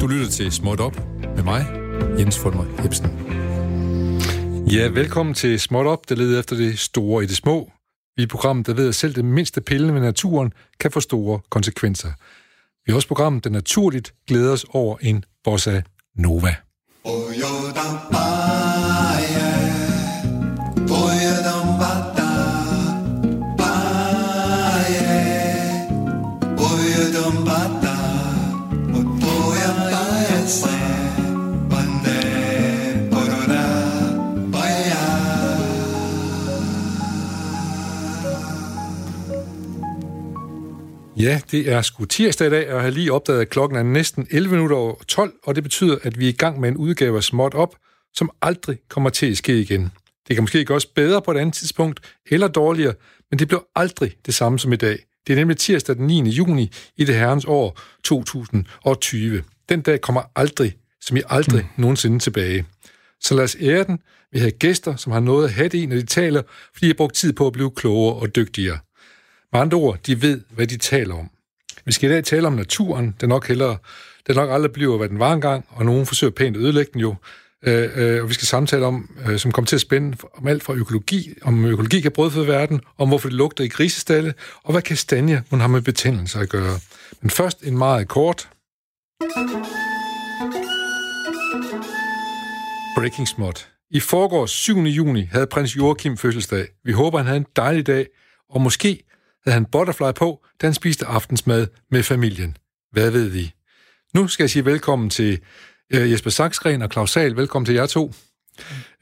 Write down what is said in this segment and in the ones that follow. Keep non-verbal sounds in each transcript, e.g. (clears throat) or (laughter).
Du lytter til Småt Op med mig, Jens Fulmer Hebsen. Ja, velkommen til Småt Op, der leder efter det store i det små. Vi er programmet, der ved, at selv det mindste pille med naturen kan få store konsekvenser. Vi er også programmet, der naturligt glæder os over en bossa nova. Oh, Ja, det er sgu tirsdag i dag, og jeg har lige opdaget, at klokken er næsten 11 minutter over 12, og det betyder, at vi er i gang med en udgave af Småt Op, som aldrig kommer til at ske igen. Det kan måske gøres bedre på et andet tidspunkt, eller dårligere, men det bliver aldrig det samme som i dag. Det er nemlig tirsdag den 9. juni i det herrens år 2020. Den dag kommer aldrig, som i aldrig mm. nogensinde tilbage. Så lad os ære den. Vi har gæster, som har noget at have det i, når de taler, fordi de har brugt tid på at blive klogere og dygtigere. Med andre ord, de ved, hvad de taler om. Vi skal i dag tale om naturen, der nok hellere, der nok aldrig bliver, hvad den var engang, og nogen forsøger pænt at ødelægge den jo. Øh, øh, og vi skal samtale om, øh, som kommer til at spænde om alt fra økologi, om økologi kan brødføde verden, om hvorfor det lugter i grisestalle, og hvad kastanje hun har med betændelser at gøre. Men først en meget kort. Breaking Smot. I forgårs 7. juni havde prins Joachim fødselsdag. Vi håber, han havde en dejlig dag, og måske havde han butterfly på, da han spiste aftensmad med familien. Hvad ved vi? Nu skal jeg sige velkommen til øh, Jesper Saksgren og Claus Sal. Velkommen til jer to.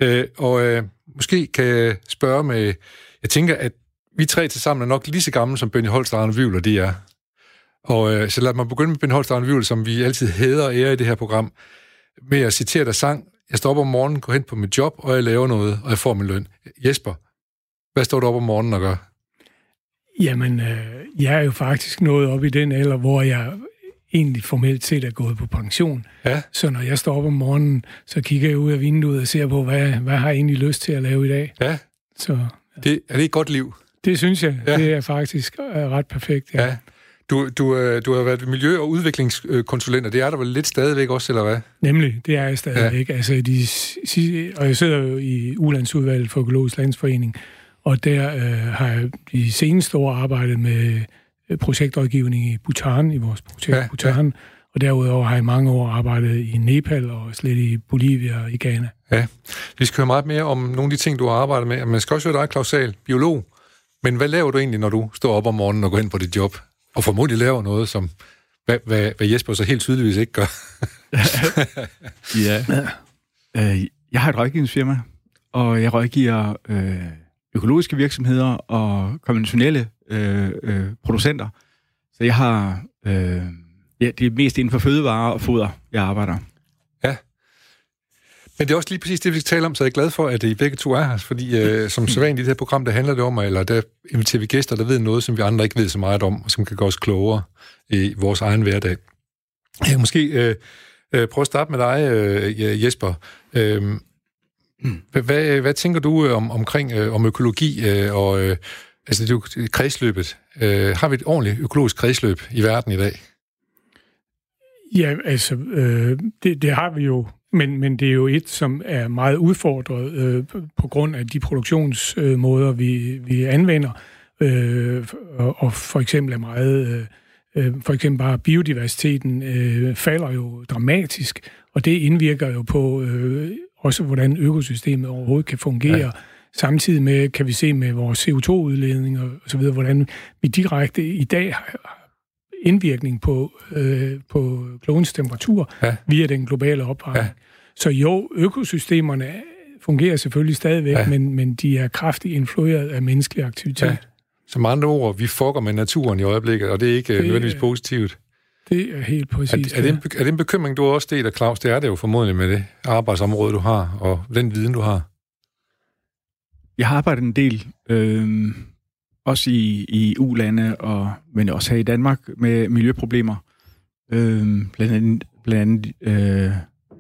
Mm. Øh, og øh, måske kan jeg spørge med... Jeg tænker, at vi tre til sammen er nok lige så gamle som Benny Holst og Arne Vyvler, de er. Og øh, så lad mig begynde med Benny Holst og Arne Vyvler, som vi altid hedder og ærer i det her program, med at citere der sang. Jeg står op om morgenen, går hen på mit job, og jeg laver noget, og jeg får min løn. Jesper, hvad står du op om morgenen og gør? Jamen, øh, jeg er jo faktisk nået op i den alder, hvor jeg egentlig formelt set er gået på pension. Ja. Så når jeg står op om morgenen, så kigger jeg ud af vinduet og ser på, hvad, hvad har jeg egentlig lyst til at lave i dag. Ja. Så, ja. Det, er det et godt liv? Det synes jeg. Ja. Det er faktisk øh, ret perfekt, ja. ja. Du, du, øh, du har været miljø- og udviklingskonsulent, og det er der vel lidt stadigvæk også, eller hvad? Nemlig, det er jeg stadigvæk. Ja. Altså, de, og jeg sidder jo i Ulandsudvalget for Økologisk Landsforening, og der øh, har jeg de seneste år arbejdet med øh, projektrådgivning i Bhutan, i vores projekt ja, Bhutan. Ja. Og derudover har jeg mange år arbejdet i Nepal og slet i Bolivia og i Ghana. Ja, vi skal høre meget mere om nogle af de ting, du har arbejdet med. Men skal også høre dig, Claus Sahl, biolog. Men hvad laver du egentlig, når du står op om morgenen og går ind på dit job? Og formodentlig laver noget, som hvad, hvad, hvad Jesper så helt tydeligvis ikke gør. (laughs) ja. Øh, jeg har et rådgivningsfirma, og jeg rådgiver øh, økologiske virksomheder og konventionelle øh, øh, producenter. Så jeg har... Øh, ja, det er mest inden for fødevarer og foder, jeg arbejder. Ja. Men det er også lige præcis det, vi skal tale om, så jeg er glad for, at I begge to er her, fordi øh, (laughs) som så i det her program, der handler det om, eller der inviterer vi gæster, der ved noget, som vi andre ikke ved så meget om, og som kan gøre os klogere i vores egen hverdag. Jeg kan måske øh, øh, prøve at starte med dig, øh, Jesper. Øh, hvad, hvad, hvad tænker du øh, om, omkring øh, om økologi øh, og øh, altså det er jo kredsløbet? Øh, har vi et ordentligt økologisk kredsløb i verden i dag? Ja, altså, øh, det, det har vi jo, men, men det er jo et, som er meget udfordret øh, på grund af de produktionsmåder, vi, vi anvender, øh, og, og for eksempel er meget... Øh, øh for eksempel bare biodiversiteten øh, falder jo dramatisk, og det indvirker jo på øh, også hvordan økosystemet overhovedet kan fungere. Ja. Samtidig med, kan vi se med vores CO2-udledning og så videre, hvordan vi direkte i dag har indvirkning på, øh, på klodens temperatur ja. via den globale opvarmning. Ja. Så jo, økosystemerne fungerer selvfølgelig stadigvæk, ja. men, men de er kraftigt influeret af menneskelig aktivitet. Ja. Som andre ord, vi fucker med naturen i øjeblikket, og det er ikke det, nødvendigvis positivt. Det er helt præcis. Er, er, det en, er det en bekymring, du også deler, Claus? Det er det jo formodentlig med det arbejdsområde, du har, og den viden, du har. Jeg har arbejdet en del, øh, også i, i U-lande, og, men også her i Danmark, med miljøproblemer. Øh, blandt andet, blandt andet øh,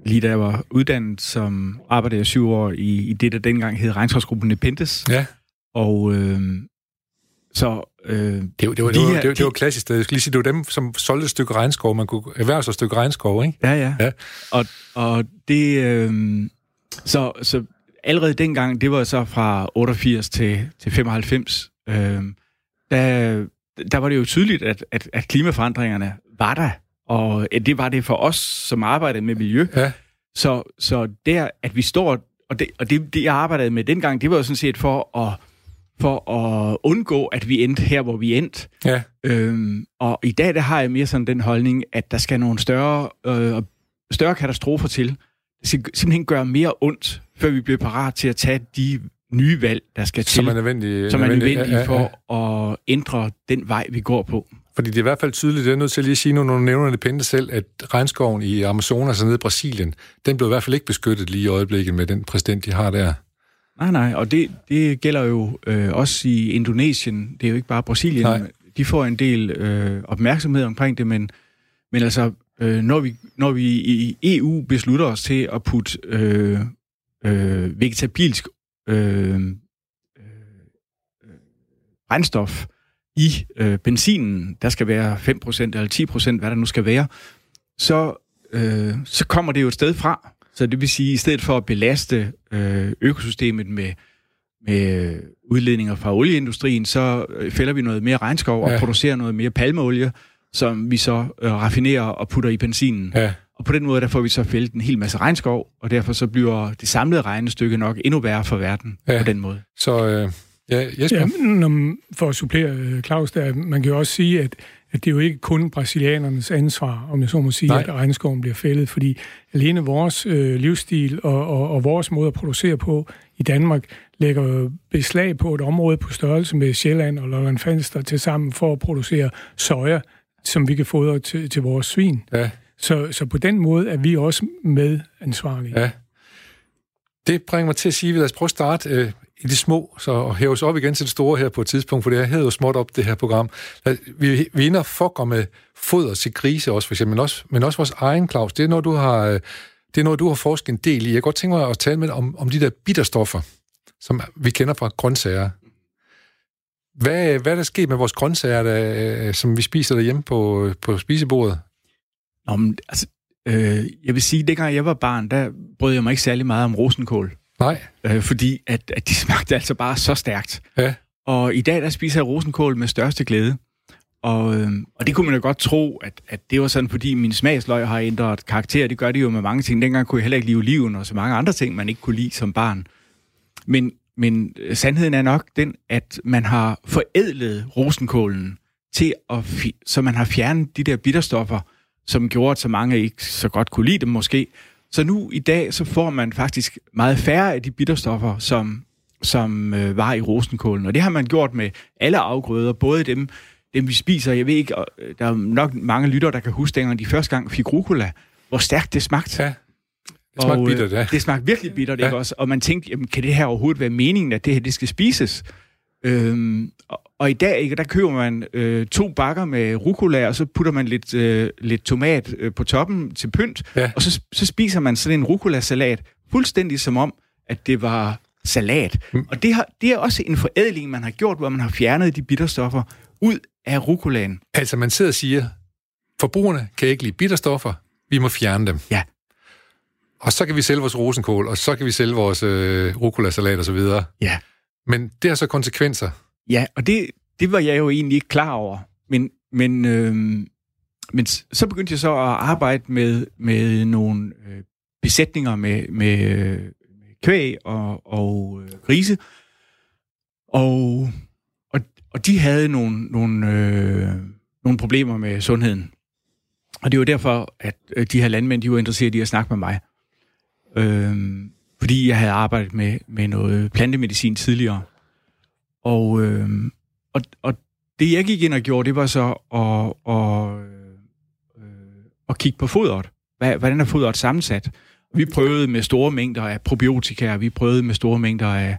lige da jeg var uddannet, som arbejdede jeg syv år i, i det, der dengang hed Regnsrådsgruppen Nepentes. Ja. Og øh, så øh, det, var, det, var, de det, var, det, var, det var klassisk. Jeg skal lige sige, det var dem, som solgte et stykke regnskov. Man kunne erhverve sig et stykke regnskov, ikke? Ja, ja. ja. Og, og det... Øh, så, så allerede dengang, det var så fra 88 til, til 95, øh, der, der var det jo tydeligt, at, at, at klimaforandringerne var der. Og det var det for os, som arbejdede med miljø. Ja. Så, så der, at vi står... Og det, og det, det, jeg arbejdede med dengang, det var jo sådan set for at for at undgå, at vi endte her, hvor vi endte. Ja. Øhm, og i dag, der har jeg mere sådan den holdning, at der skal nogle større, øh, større katastrofer til. Det skal simpelthen gøre mere ondt, før vi bliver parat til at tage de nye valg, der skal til. Som er nødvendige, som er nødvendige ja, ja, ja. for at ændre den vej, vi går på. Fordi det er i hvert fald tydeligt, det er nødt til at lige at sige nu, når du nævner det pente selv, at regnskoven i Amazonas, altså nede i Brasilien, den blev i hvert fald ikke beskyttet lige i øjeblikket med den præsident, de har der. Nej, nej, og det, det gælder jo øh, også i Indonesien. Det er jo ikke bare Brasilien. Nej. De får en del øh, opmærksomhed omkring det, men, men altså, øh, når, vi, når vi i EU beslutter os til at putte øh, øh, vegetabilsk øh, øh, brændstof i øh, benzinen, der skal være 5% eller 10%, hvad der nu skal være, så, øh, så kommer det jo et sted fra. Så det vil sige, at i stedet for at belaste øh, økosystemet med, med udledninger fra olieindustrien, så øh, fælder vi noget mere regnskov og ja. producerer noget mere palmeolie, som vi så øh, raffinerer og putter i benzinen. Ja. Og på den måde, der får vi så fældet en hel masse regnskov, og derfor så bliver det samlede regnestykke nok endnu værre for verden ja. på den måde. Så øh, ja, Jesper? Ja, når, for at supplere Claus, der, man kan jo også sige, at at det er jo ikke kun brasilianernes ansvar, om jeg så må sige, Nej. at regnskoven bliver fældet, fordi alene vores øh, livsstil og, og, og vores måde at producere på i Danmark lægger beslag på et område på størrelse med Sjælland og Lolland Falster til sammen for at producere soja, som vi kan fodre til, til vores svin. Ja. Så, så på den måde er vi også medansvarlige. Ja. Det bringer mig til at sige, at lad os prøve at starte øh, i det små, så at hæve os op igen til det store her på et tidspunkt, for det her jo småt op, det her program. Vi, vi ender fucker med foder til grise også, for eksempel, men også, men også vores egen, Claus. Det er noget, du har, øh, det er noget, du har forsket en del i. Jeg kan godt tænke mig at tale med om, om de der bitterstoffer, som vi kender fra grøntsager. Hvad, hvad er der sket med vores grøntsager, der, øh, som vi spiser derhjemme på, øh, på spisebordet? Nå, men, altså, øh, jeg vil sige, at dengang jeg var barn, der brød jeg mig ikke særlig meget om rosenkål. Nej. Øh, fordi at, at de (laughs) smagte altså bare så stærkt. Ja. Og i dag, der spiser jeg rosenkål med største glæde. Og, øh, og det kunne man jo godt tro, at, at det var sådan, fordi min smagsløg har ændret karakter. Det gør det jo med mange ting. Dengang kunne jeg heller ikke lide oliven og så mange andre ting, man ikke kunne lide som barn. Men, men sandheden er nok den, at man har forædlet rosenkålen til at, så man har fjernet de der bitterstoffer, som gjorde, at så mange ikke så godt kunne lide dem måske. Så nu i dag, så får man faktisk meget færre af de bitterstoffer, som, som øh, var i rosenkålen. Og det har man gjort med alle afgrøder, både dem, dem vi spiser. Jeg ved ikke, øh, der er nok mange lytter, der kan huske, dengang de første gang fik rucola, hvor stærkt det smagte. Ja. Det smagte bittert, ja. Det smagte virkelig bittert, ja. ikke også? Og man tænkte, jamen, kan det her overhovedet være meningen, at det her det skal spises? Øhm, og, og i dag, ikke, der køber man øh, to bakker med rucola, og så putter man lidt, øh, lidt tomat øh, på toppen til pynt, ja. og så, så spiser man sådan en rucola-salat, fuldstændig som om, at det var salat. Mm. Og det, har, det er også en forædling, man har gjort, hvor man har fjernet de bitterstoffer ud af rucolaen. Altså, man sidder og siger, forbrugerne kan ikke lide bitterstoffer, vi må fjerne dem. Ja. Og så kan vi sælge vores rosenkål, og så kan vi sælge vores øh, rucola-salat og så videre. Ja. Men det har så konsekvenser. Ja, og det, det var jeg jo egentlig ikke klar over. Men, men, øh, men så begyndte jeg så at arbejde med, med nogle øh, besætninger med, med, med kvæg og, og øh, grise. Og, og, og de havde nogle, nogle, øh, nogle problemer med sundheden. Og det var derfor, at øh, de her landmænd, de var interesseret i at snakke med mig. Øh, fordi jeg havde arbejdet med, med noget plantemedicin tidligere. Og, øh, og, og det jeg gik ind og gjorde, det var så at, at, øh, at kigge på fodret. Hvordan er fodret sammensat? Vi prøvede med store mængder af probiotika, og vi prøvede med store mængder af,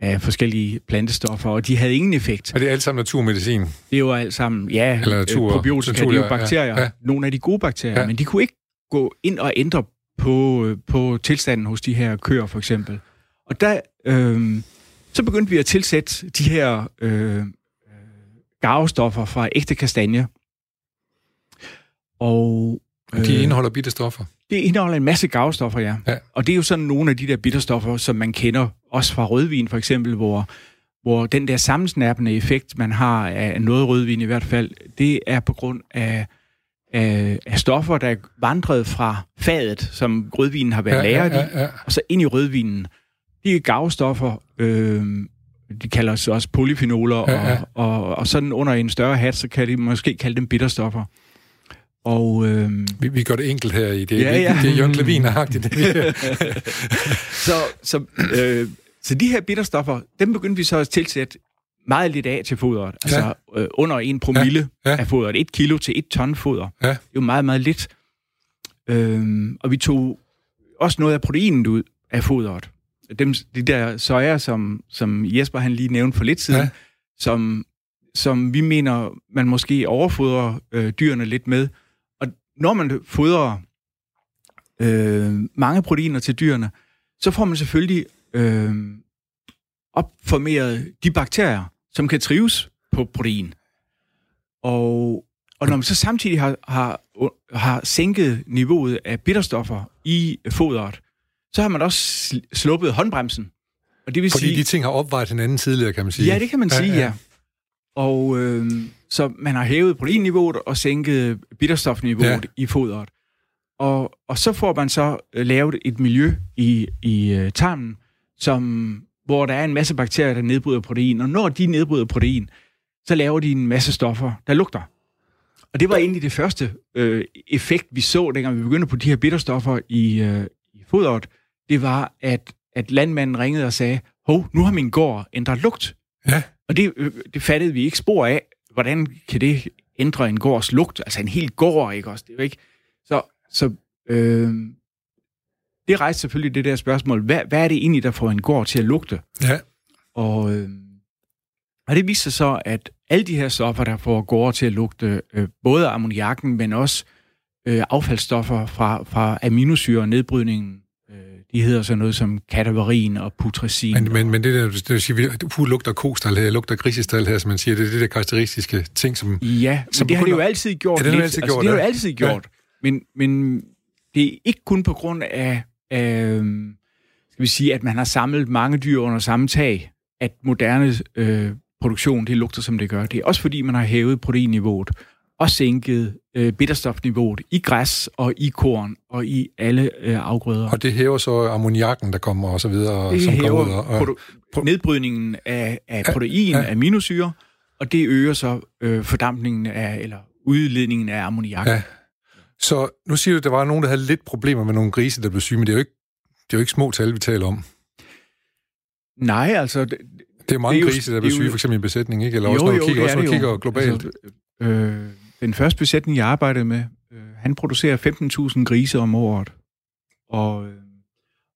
af forskellige plantestoffer, og de havde ingen effekt. Er det alt sammen naturmedicin? Det er jo alt sammen, ja, Eller natur, probiotika, natur, det er jo bakterier, ja, ja. nogle af de gode bakterier, ja. men de kunne ikke gå ind og ændre på, på tilstanden hos de her køer, for eksempel. Og der, øh, så begyndte vi at tilsætte de her øh, garvestoffer fra ægte kastanje. Og, og de øh, indeholder bitterstoffer? Det indeholder en masse garvestoffer, ja. ja. Og det er jo sådan nogle af de der bitterstoffer, som man kender også fra rødvin for eksempel, hvor, hvor den der sammensnærpende effekt, man har af noget rødvin i hvert fald, det er på grund af, af, af stoffer, der er vandret fra fadet, som rødvinen har været ja, lagret ja, ja, ja. i, og så ind i rødvinen. De er gavstoffer, øh, de kalder sig også polyfenoler, ja, ja. Og, og, og sådan under en større hat, så kan de måske kalde dem bitterstoffer. Og, øh, vi, vi gør det enkelt her i det. Ja, ja. Det, det er Jørgen Levin agtigt (laughs) så så, øh, så de her bitterstoffer, dem begyndte vi så at tilsætte meget lidt af til fodret. Ja. Altså øh, under en promille ja. Ja. af fodret. Et kilo til et ton foder. Ja. Det er jo meget, meget lidt. Øh, og vi tog også noget af proteinet ud af fodret. Dem, de der soja, som, som Jesper han lige nævnte for lidt siden, ja. som, som vi mener, man måske overfodrer øh, dyrene lidt med, når man fodrer øh, mange proteiner til dyrene, så får man selvfølgelig øh, opformeret de bakterier, som kan trives på protein. Og, og når man så samtidig har, har, har sænket niveauet af bitterstoffer i fodret, så har man også sluppet håndbremsen. Og det vil Fordi sige, de ting har opvejet hinanden tidligere, kan man sige. Ja, det kan man ja, sige, ja. ja. Og øh, så man har hævet proteinniveauet og sænket bitterstofniveauet ja. i fodret. Og, og så får man så øh, lavet et miljø i, i uh, tarmen, som, hvor der er en masse bakterier, der nedbryder protein. Og når de nedbryder protein, så laver de en masse stoffer, der lugter. Og det var egentlig det første øh, effekt, vi så, dengang vi begyndte på de her bitterstoffer i, øh, i fodret. Det var, at, at landmanden ringede og sagde, hov, nu har min gård ændret lugt. Ja. Og det, øh, det fattede vi ikke spor af. Hvordan kan det ændre en gårds lugt? Altså en hel gård, ikke også? Det er ikke... Så, så øh, det rejste selvfølgelig det der spørgsmål. Hvad, hvad er det egentlig, der får en gård til at lugte? Ja. Og, øh, og det viser sig så, at alle de her stoffer, der får gårde til at lugte, øh, både ammoniakken, men også øh, affaldsstoffer fra, fra aminosyre og nedbrydningen de hedder så noget som kataverin og putrescin. Men, men, men det der, det vil sige, hu lugter kostal her, lugter grisestal her, som man siger, det er det der karakteristiske ting, som... Ja, som det har det jo altid gjort. Ja, det har det altid altså, gjort, det har jo altid gjort. Ja. Men, men det er ikke kun på grund af, af, skal vi sige, at man har samlet mange dyr under samme tag, at moderne øh, produktion, det lugter, som det gør. Det er også fordi, man har hævet proteinniveauet og sænket øh, bitterstofniveauet i græs og i korn og i alle øh, afgrøder. Og det hæver så ammoniakken, der kommer og så videre. Det som hæver kommer ud, og, produ- nedbrydningen af, af protein, ja, ja. aminosyre, og det øger så øh, fordampningen af, eller udledningen af ammoniak. Ja. Så nu siger du, at der var nogen, der havde lidt problemer med nogle grise, der blev syge, men det er jo ikke, det er jo ikke små tal, vi taler om. Nej, altså... Det, det er mange det er grise, der bliver syge, for eksempel i en besætning, ikke? Eller jo, også når du kigger, også, når du kigger globalt. Altså, øh, den første besætning, jeg arbejdede med, øh, han producerer 15.000 grise om året. Og, øh,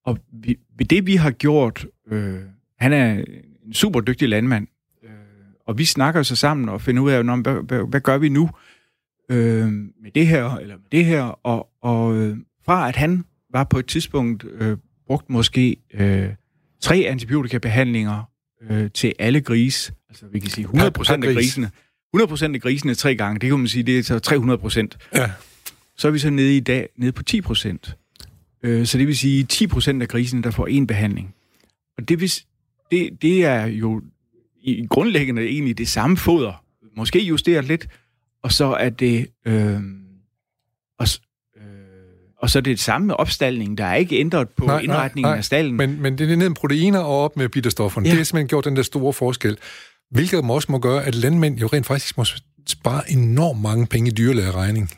og vi, ved det, vi har gjort, øh, han er en super dygtig landmand, øh, og vi snakker så sammen og finder ud af, hvad, hvad, hvad gør vi nu øh, med det her, eller med det her, og, og øh, fra at han var på et tidspunkt øh, brugt måske øh, tre antibiotikabehandlinger øh, til alle grise, altså vi kan sige 100% af grisene, 100% af grisene tre gange, det kan man sige, det er så 300%. Ja. Så er vi så nede i dag, nede på 10%. Øh, så det vil sige 10% af grisene, der får en behandling. Og det, vil, det, det er jo i grundlæggende egentlig det samme foder. Måske justeret lidt, og så er det... Øh, og, øh, og så er det det samme med opstalling. Der er ikke ændret på nej, indretningen nej, nej. af stallen. Men, men det er ned med proteiner og op med bitterstofferne. Ja. Det har simpelthen gjort den der store forskel. Hvilket også må gøre, at landmænd jo rent faktisk må spare enormt mange penge i dyrlægeregning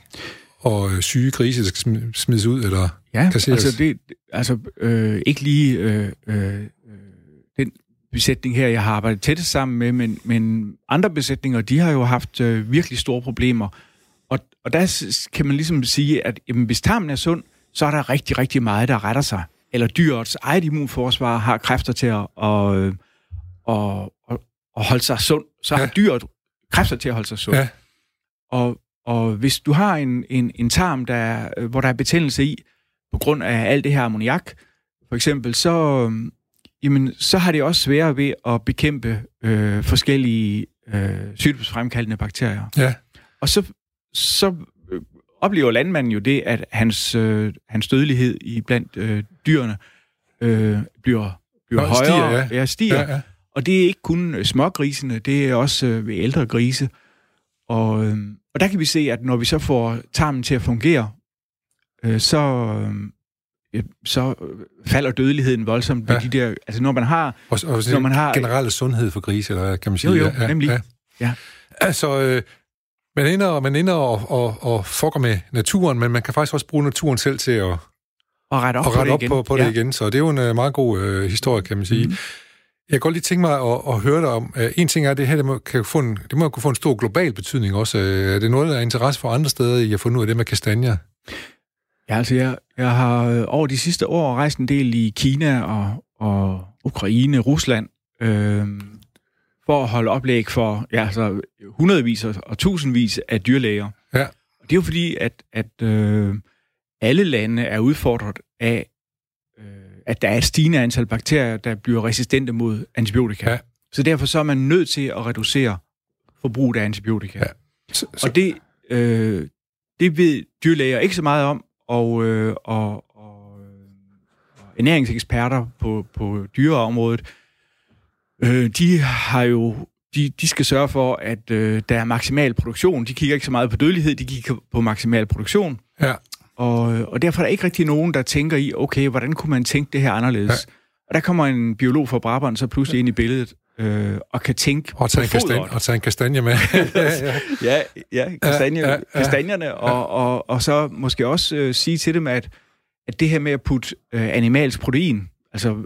og øh, syge grise, der skal smides ud eller ja, kasseres. altså, det, altså øh, ikke lige øh, øh, den besætning her, jeg har arbejdet tæt sammen med, men, men andre besætninger, de har jo haft øh, virkelig store problemer. Og, og der kan man ligesom sige, at jamen, hvis tarmen er sund, så er der rigtig, rigtig meget, der retter sig. Eller dyrets eget immunforsvar har kræfter til at, og, øh, og, at holde sig sund, så ja. har dyret kræfter til at holde sig sund. Ja. Og, og hvis du har en, en, en tarm, der, øh, hvor der er betændelse i, på grund af alt det her ammoniak, for eksempel, så, øhm, jamen, så har det også sværere ved at bekæmpe øh, forskellige øh, sygdomsfremkaldende bakterier. Ja. Og så, så øh, oplever landmanden jo det, at hans, øh, hans dødelighed i blandt øh, dyrene øh, bliver, bliver Nå, højere. stiger, ja. ja, stiger. Ja, ja. Og det er ikke kun øh, smågrisene, det er også øh, ved ældre grise. Og, øh, og der kan vi se, at når vi så får tarmen til at fungere, øh, så, øh, ja, så øh, falder dødeligheden voldsomt. Ja. Ja. De der, altså når man har... Og, og Når man har- generelle sundhed for grise, eller kan man sige? Jo, jo, ja, nemlig. Ja. Altså, øh, man ender, og man ender og, og, og fucker med naturen, men man kan faktisk også bruge naturen selv til at, Og rette op, på, rette det op igen. på, på det igen. Så det er jo en uh, meget god uh, historie, kan man sige. Mhm. Jeg kan godt lige tænke mig at, at høre dig om. Uh, en ting er, at det her det må, kan få en, det må kunne få en stor global betydning også. Uh, er det noget, der er interesse for andre steder i at få ud af det med kastanjer? Ja, altså jeg, jeg har øh, over de sidste år rejst en del i Kina og, og Ukraine, Rusland, øh, for at holde oplæg for ja, altså, hundredvis og, tusindvis af dyrlæger. Ja. Det er jo fordi, at, at øh, alle lande er udfordret af, øh, at der er et stigende antal bakterier, der bliver resistente mod antibiotika. Ja. Så derfor så er man nødt til at reducere forbruget af antibiotika. Ja. Så, så, Og det, øh, det ved dyrlæger ikke så meget om, og, øh, og, og, og ernæringseksperter på, på dyreområdet, øh, de har jo de, de skal sørge for, at øh, der er maksimal produktion. De kigger ikke så meget på dødelighed, de kigger på maksimal produktion. ja. Og, og derfor er der ikke rigtig nogen, der tænker i, okay, hvordan kunne man tænke det her anderledes? Ja. Og der kommer en biolog fra Brabant så pludselig ind i billedet, øh, og kan tænke Og tage, en kastan, og tage en kastanje med. (laughs) ja, ja. Kastanje, Ja, ja, ja, ja, kastanjerne, og, og, og så måske også øh, sige til dem, at, at det her med at putte øh, animalsk protein, altså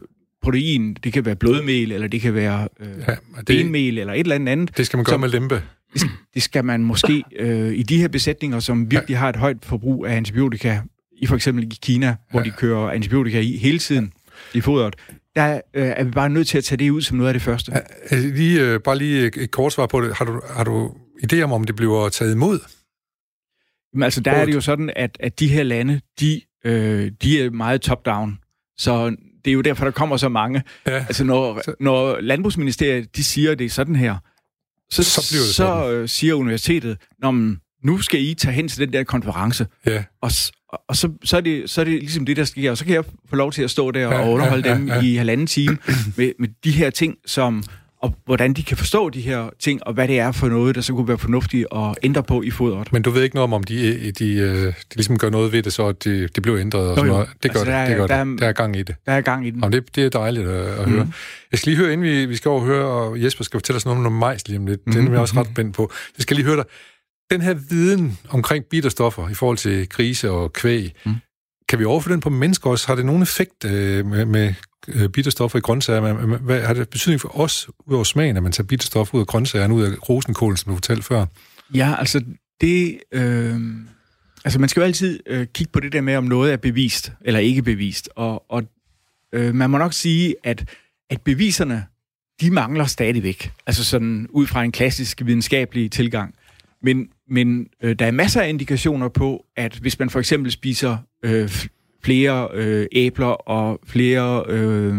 protein, det kan være blodmel, eller det kan være øh, Ja, det, benmel, eller et eller andet andet, det skal man gøre Som- med lempe. Det skal man måske øh, i de her besætninger, som virkelig har et højt forbrug af antibiotika, i for eksempel i Kina, hvor de kører antibiotika i hele tiden i fodret, der øh, er vi bare nødt til at tage det ud som noget af det første. Øh, lige, øh, bare lige et, kort svar på det. Har du, har du idé om, om det bliver taget imod? Men altså, der er det jo sådan, at, at de her lande, de, øh, de er meget top-down. Så det er jo derfor, der kommer så mange. Ja. Altså, når, når Landbrugsministeriet, de siger, det er sådan her, så, Så bliver det så øh, siger universitetet, Nå, men, nu skal I tage hen til den der konference. Ja. Og, og, så, så, er det, så er det ligesom det, der sker. Og så kan jeg få lov til at stå der Ja, og underholde ja, dem ja, ja. i halvanden time med, med de her ting, som og hvordan de kan forstå de her ting, og hvad det er for noget, der så kunne være fornuftigt at ændre på i fodret. Men du ved ikke noget om, om de, de, øh, de ligesom gør noget ved det, så at det, det bliver ændret og sådan noget. Det gør Altså, det. der er- det gør der er- det. Der er gang i det. Der er gang i den. Jamen, det, det er dejligt at, at høre. Mhm. Jeg skal lige høre, inden vi, vi skal over og høre, og Jesper skal fortælle os noget om noget majs lige om lidt. Mm-hmm. Den er Mhm. jeg også ret spændt på. Jeg skal lige høre dig. Den her viden omkring bitterstoffer i forhold til grise og kvæg, mm. Mm. kan vi overføre den på mennesker også? Har det nogen effekt øh, med, med øh, Øh, bitterstoffer i grøntsager? Men- Hvad, har det betydning for os, ud over smagen, at man tager bitterstoffer ud af grøntsagerne, ud af rosenkålen, som du fortalte før? Ja, altså det... Øh, altså man skal jo altid øh, kigge på det der med, om noget er bevist eller ikke bevist. Og, og øh, man må nok sige, at, at beviserne, de mangler stadigvæk. Altså sådan ud fra en klassisk videnskabelig tilgang. Men, men øh, der er masser af indikationer på, at hvis man for eksempel spiser øh, flere øh, æbler og flere øh,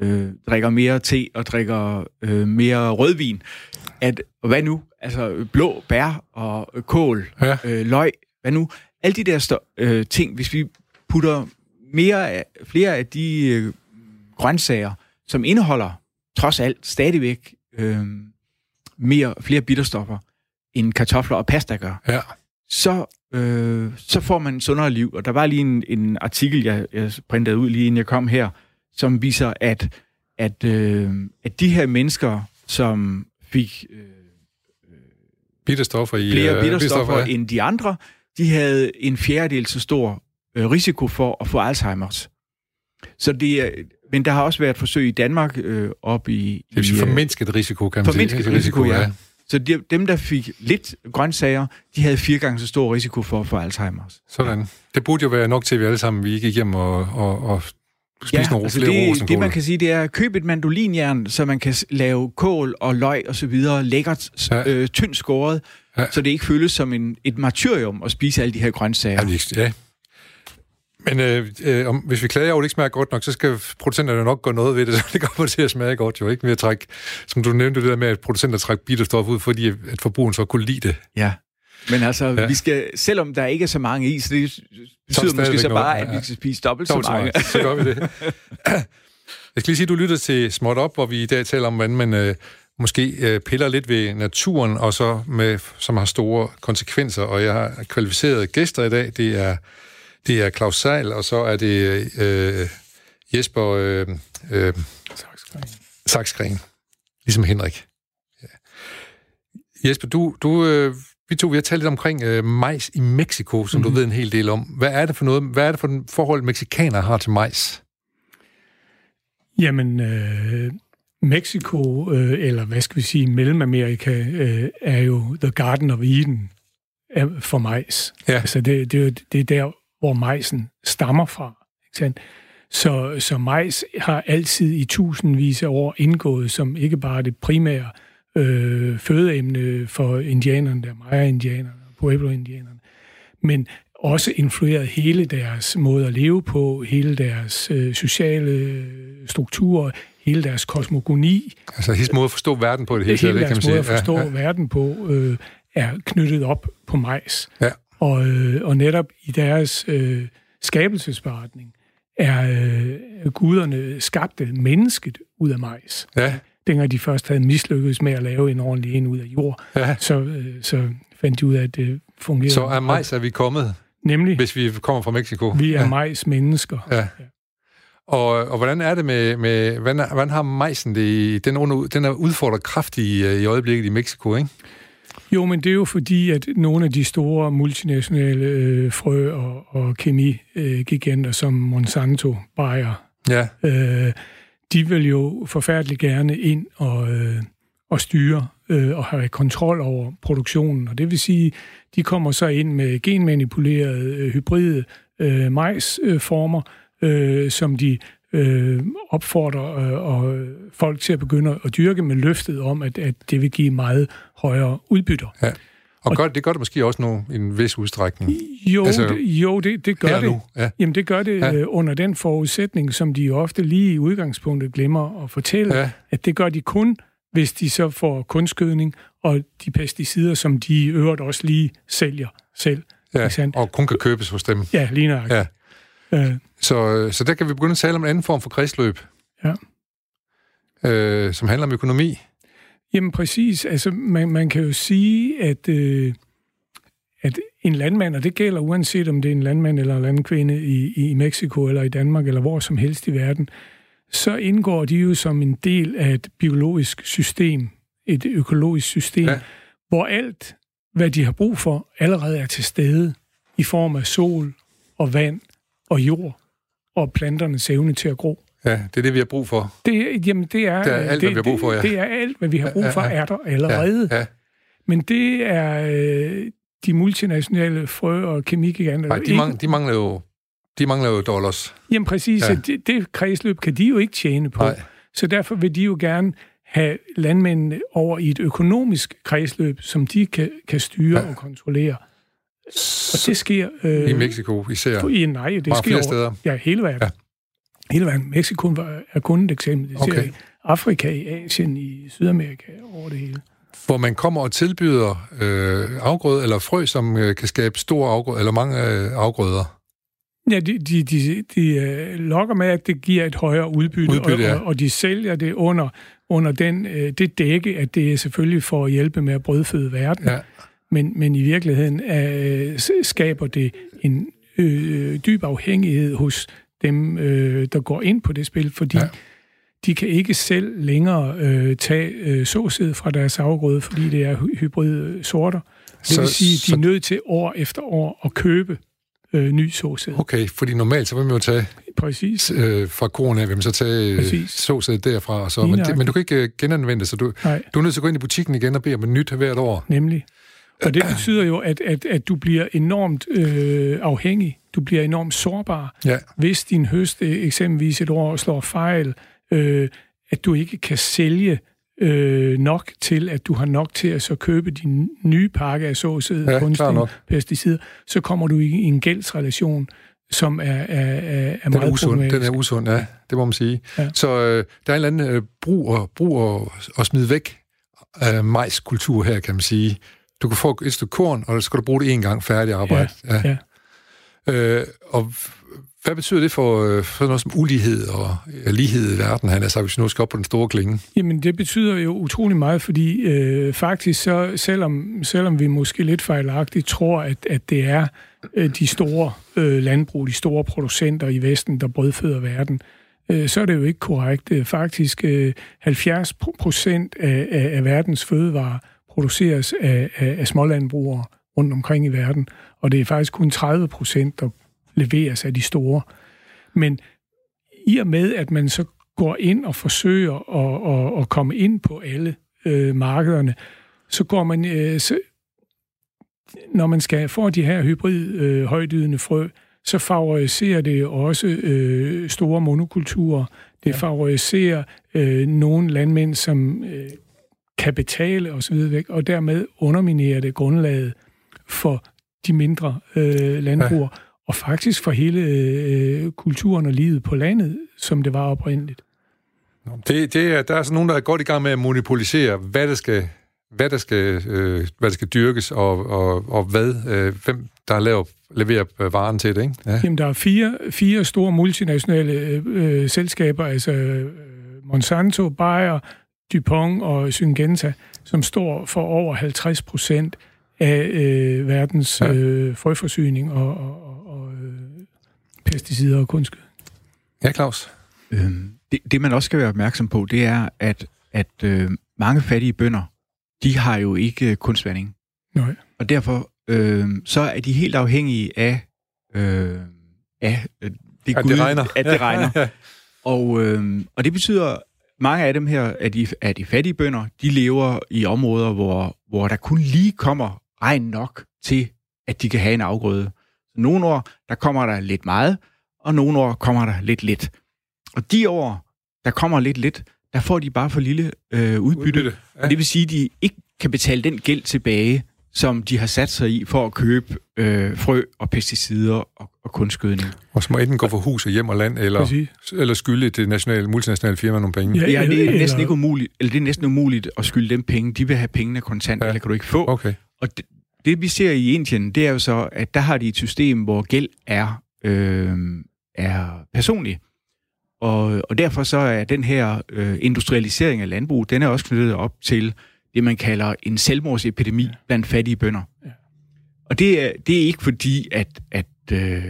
øh, drikker mere te og drikker øh, mere rødvin, at og hvad nu? Altså blå bær og øh, kål, Ja. øh, løg, hvad nu? Alle de der stå- øh, ting, hvis vi putter mere af, flere af de øh, grøntsager, som indeholder trods alt stadigvæk øh, mere, flere bitterstoffer, end kartofler og pasta gør, Ja. så, øh, så får man et sundere liv. Og der var lige en, en artikel, jeg, jeg printede ud lige inden jeg kom her, som viser, at, at, øh, at de her mennesker, som fik øh, Bitterstoffer i... flere øh, bitterstoffer ja. end de andre, de havde en fjerdedel så stor øh, risiko for at få Alzheimer's. Så det er, men der har også været forsøg i Danmark øh, op i... Det er i, øh, formindsket risiko, kan man formindsket sige. risiko, ja. Så de, dem, der fik lidt grøntsager, de havde fire gange så stor risiko for at få Alzheimer's. Sådan. Det burde jo være nok til, at vi alle sammen vi gik hjem og, og, og spise nogle altså flere det, rosenkål. det man kan sige, det er at købe et mandolinjern, så man kan lave kål og løg og så videre lækkert, Ja. ja. øh, tyndt skåret, Ja. ja. så det ikke føles som en, et martyrium at spise alle de her grøntsager. Ja, ja. Men øh, øh, om, hvis vi klager over, at det ikke smager godt nok, så skal producenterne nok gøre noget ved det, (laughs) så det kommer til at smage godt jo, ikke? Ved at trække, som du nævnte det der med, at producenter trækker bitterstof ud, fordi at forbrugeren så kunne lide det. Ja. Men altså, ja. vi skal, selvom der ikke er så mange i, så det betyder måske så bare, noget. at vi skal spise dobbelt, dobbelt så mange. Så gør vi det. (laughs) Jeg skal lige sige, at du lytter til Småt Op, hvor vi i dag taler om, hvordan man øh, måske øh, piller lidt ved naturen, og så med, som har store konsekvenser. Og jeg har kvalificerede gæster i dag. Det er, det er Claus Seil, og så er det øh, Jesper øh, øh, Saksgren. Ligesom Henrik. Ja. Jesper, du, du, øh, vi to vi har talt lidt omkring øh, majs i Mexico, som mm-hmm. du mhm. ved en hel del om. Hvad er det for noget? Hvad er det for en forhold, mexikanere har til majs? Jamen, øh, Mexico, øh, eller hvad skal vi sige, Mellemamerika, øh, er jo the Garden of Eden for majs. Ja. Altså, det, det, det er der, hvor majsen stammer fra. Ikke sandt? Så, så majs har altid i tusindvis af år indgået som ikke bare det primære øh, fødeemne for indianerne, der Maya-indianerne Pueblo-indianerne, men også influeret hele deres måde at leve på, hele deres øh, sociale strukturer, hele deres kosmogoni. Altså hendes måde at forstå verden på det hele Hele deres måde at forstå ja, ja. verden på øh, er knyttet op på majs. Ja. Og, øh, og netop i deres øh, skabelsesberetning er øh, guderne skabte mennesket ud af majs. Ja. Dengang de først havde mislykkedes med at lave en ordentlig en ud af jord, ja. så, øh, så fandt de ud af, at det fungerede. Så er majs er vi kommet? Nemlig. Hvis vi kommer fra Mexico? Vi er ja. majs mennesker. Ja. ja. Og, og hvordan er det med, med hvordan, hvordan har majsen det? Den, under, den er udfordret kraftigt i, i øjeblikket i Mexico, ikke? Jo, men det er jo fordi, at nogle af de store multinationale øh, frø- og, og kemigiganter, øh, som Monsanto, Bayer, ja. øh, de vil jo forfærdeligt gerne ind og, øh, og styre øh, og have kontrol over produktionen. Og det vil sige, de kommer så ind med genmanipulerede øh, hybride øh, majsformer, øh, som de øh, opfordrer øh, og folk til at begynde at dyrke med løftet om, at, at det vil give meget højere udbytter. Ja. Og, og gør, det gør det måske også nu i en vis udstrækning? Jo, altså, det, jo det, det gør det. Nu. Ja. Jamen, det gør det ja. øh, under den forudsætning, som de ofte lige i udgangspunktet glemmer at fortælle, ja. at det gør de kun, hvis de så får kunstgødning og de pesticider, som de i øvrigt også lige sælger selv. Ja, og kun kan købes hos dem. Ja, lige nok. Ja. Øh. Så, så der kan vi begynde at tale om en anden form for kredsløb. Ja. Øh, som handler om økonomi. Jamen præcis. Altså, man, man kan jo sige, at, øh, at en landmand, og det gælder uanset om det er en landmand eller en landkvinde i, i Mexico eller i Danmark eller hvor som helst i verden, så indgår de jo som en del af et biologisk system, et økologisk system, ja. hvor alt, hvad de har brug for, allerede er til stede i form af sol og vand og jord og planternes evne til at gro. Ja, det er det, vi har brug for. Det, jamen, det er, det er alt, det, hvad vi har brug for, ja. Det er alt, hvad vi har brug for, er der allerede. Ja, ja. Men det er øh, de multinationale frø- og kemigiganter... Nej, de, mang, de mangler jo de mangler jo dollars. Jamen præcis, ja. det, det kredsløb kan de jo ikke tjene på. Nej. Så derfor vil de jo gerne have landmændene over i et økonomisk kredsløb, som de kan, kan styre ja. og kontrollere. Det sker... Øh, I Mexico især? I, nej, det sker over, steder? Ja, hele verden. Ja. Hele verden. Mexico er kun et eksempel. Det okay. ser Afrika, i Asien, i Sydamerika, over det hele. Hvor man kommer og tilbyder øh, afgrøder eller frø, som øh, kan skabe store afgrøder, eller mange øh, afgrøder. Ja, de, de, de, de øh, lokker med, at det giver et højere udbytte, udbytte ja. og, og de sælger det under, under den, øh, det dække, at det er selvfølgelig for at hjælpe med at brødføde verden. Ja. Men, men i virkeligheden øh, skaber det en øh, dyb afhængighed hos dem, øh, der går ind på det spil, fordi ja. de kan ikke selv længere øh, tage øh, såsæd fra deres afgrøde, fordi det er hybrid sorter. Det så, vil sige, at de er nødt til år efter år at købe øh, ny såsæd. Okay, fordi normalt så vil man jo tage Præcis. Øh, fra korn af, vil man så tage øh, såsæd derfra. Og så. Men, det, men du kan ikke øh, genanvende så du, du er nødt til at gå ind i butikken igen og bede om et nyt hvert år. Nemlig. Og det betyder jo, at, at, at du bliver enormt øh, afhængig. Du bliver enormt sårbar. Ja. Hvis din høst øh, eksempelvis et år slår fejl, øh, at du ikke kan sælge øh, nok til, at du har nok til at så købe din nye pakke af såsæd, ja, kunstige pesticider, så kommer du i en gældsrelation, som er, er, er, den meget er usund. Den er usund, ja, det må man sige. Ja. Så øh, der er en eller anden øh, brug, og, brug og, og smide væk af majskultur her, kan man sige. Du kan få et stykke korn, og så skal du bruge det en gang færdig arbejde. Ja, ja. Øh, og hvad betyder det for, øh, for noget som ulighed og lighed i verden, han er sagt, hvis vi nu skal op på den store klinge? Jamen, det betyder jo utrolig meget, fordi øh, faktisk så, selvom, selvom vi måske lidt fejlagtigt tror, at, at det er øh, de store øh, landbrug, de store producenter i Vesten, der brødføder verden, øh, så er det jo ikke korrekt. Øh, Faktisk øh, 70 procent af, af, af verdens fødevarer produceres af, af, af smålandbrugere rundt omkring i verden, og det er faktisk kun 30 procent, der leveres af de store. Men i og med, at man så går ind og forsøger at, at, at komme ind på alle øh, markederne, så går man, øh, så, når man skal få de her hybrid øh, højdydende frø, så favoriserer det også øh, store monokulturer. Det ja. favoriserer øh, nogle landmænd, som øh, kan betale osv., væk, og dermed underminerer det grundlaget for de mindre øh, landbrugere, ja. og faktisk for hele øh, kulturen og livet på landet, som det var oprindeligt. Det, det er, der er sådan nogen, der er godt i gang med at monopolisere, hvad der skal, hvad der skal, øh, hvad der skal dyrkes, og, og, og hvad, øh, hvem der laver, leverer varen til det. Ikke? Ja. Jamen, der er fire, fire store multinationale øh, selskaber, altså øh, Monsanto, Bayer, DuPont og Syngenta, som står for over 50 procent af øh, verdens ja. øh, frøforsyning og, og, og, og øh, pesticider og kunstgød. Ja, Claus? Øhm, det, det, man også skal være opmærksom på, det er, at, at øh, mange fattige bønder, de har jo ikke øh, kunstvanding. Nej. Og derfor øh, så er de helt afhængige af, øh, af øh, det, at Gud, det regner. At det regner. (laughs) og, øh, og det betyder, mange af dem her, af de, af de fattige bønder, de lever i områder, hvor, hvor der kun lige kommer regn nok til, at de kan have en afgrøde. Så nogle år, der kommer der lidt meget, og nogle år kommer der lidt lidt. Og de år, der kommer lidt lidt, der får de bare for lille øh, udbytte. udbytte ja. Det vil sige, at de ikke kan betale den gæld tilbage, som de har sat sig i for at købe øh, frø og pesticider og, og kunstgødning. Og så må enten gå for hus og hjem og land, eller, eller skylde det nationale, multinationale firma nogle penge. Ja, ja det er næsten ikke umuligt, eller det er næsten umuligt at skylde dem penge. De vil have pengene kontant, ja. eller kan du ikke få. Okay. Og det, det, vi ser i Indien, det er jo så, at der har de et system, hvor gæld er, øh, er personlig. Og, og derfor så er den her øh, industrialisering af landbrug, den er også knyttet op til det, man kalder en selvmordsepidemi ja. blandt fattige bønder. Ja. Og det er, det er ikke fordi, at, at, øh,